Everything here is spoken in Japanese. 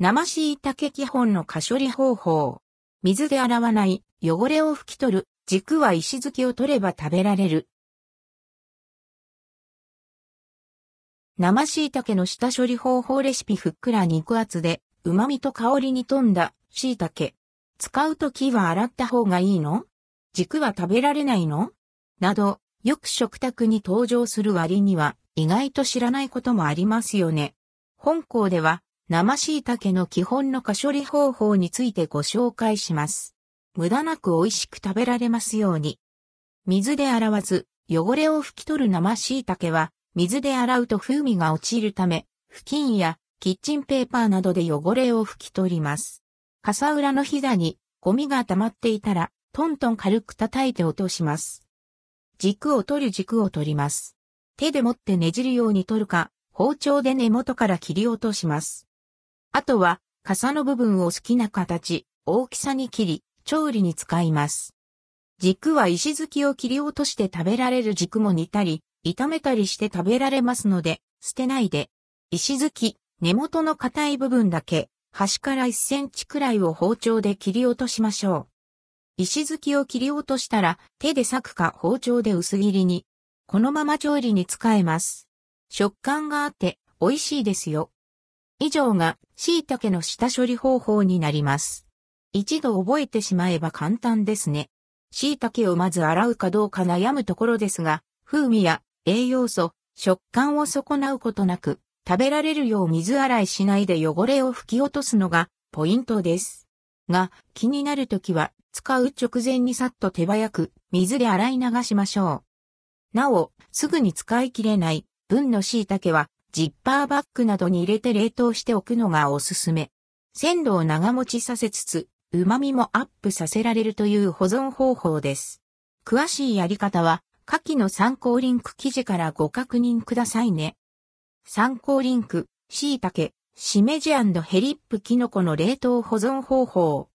生椎茸基本の過処理方法。水で洗わない、汚れを拭き取る、軸は石突きを取れば食べられる。生椎茸の下処理方法レシピふっくら肉厚で、旨味と香りに富んだ椎茸。使うときは洗った方がいいの？軸は食べられないの？など、よく食卓に登場する割には、意外と知らないこともありますよね。本校では、生椎茸の基本の過処理方法についてご紹介します。無駄なく美味しく食べられますように。水で洗わず、汚れを拭き取る生椎茸は、水で洗うと風味が落ちるため、布巾やキッチンペーパーなどで汚れを拭き取ります。傘裏の膝にゴミが溜まっていたら、トントン軽く叩いて落とします。軸を取る軸を取ります。手で持ってねじるように取るか、包丁で根元から切り落とします。あとは、傘の部分を好きな形、大きさに切り、調理に使います。軸は石突きを切り落として食べられる軸も煮たり、炒めたりして食べられますので、捨てないで。石突き、根元の硬い部分だけ、端から1センチくらいを包丁で切り落としましょう。石突きを切り落としたら、手で裂くか包丁で薄切りに。このまま調理に使えます。食感があって美味しいですよ。以上が椎茸の下処理方法になります。一度覚えてしまえば簡単ですね。椎茸をまず洗うかどうか悩むところですが、風味や栄養素、食感を損なうことなく、食べられるよう水洗いしないで汚れを拭き落とすのがポイントです。が、気になるときは、使う直前にさっと手早く水で洗い流しましょう。なお、すぐに使い切れない分の椎茸はジッパーバッグなどに入れて冷凍しておくのがおすすめ。鮮度を長持ちさせつつ、旨味もアップさせられるという保存方法です。詳しいやり方は、下記の参考リンク記事からご確認くださいね。参考リンク、椎茸、しめじヘリップキノコの冷凍保存方法。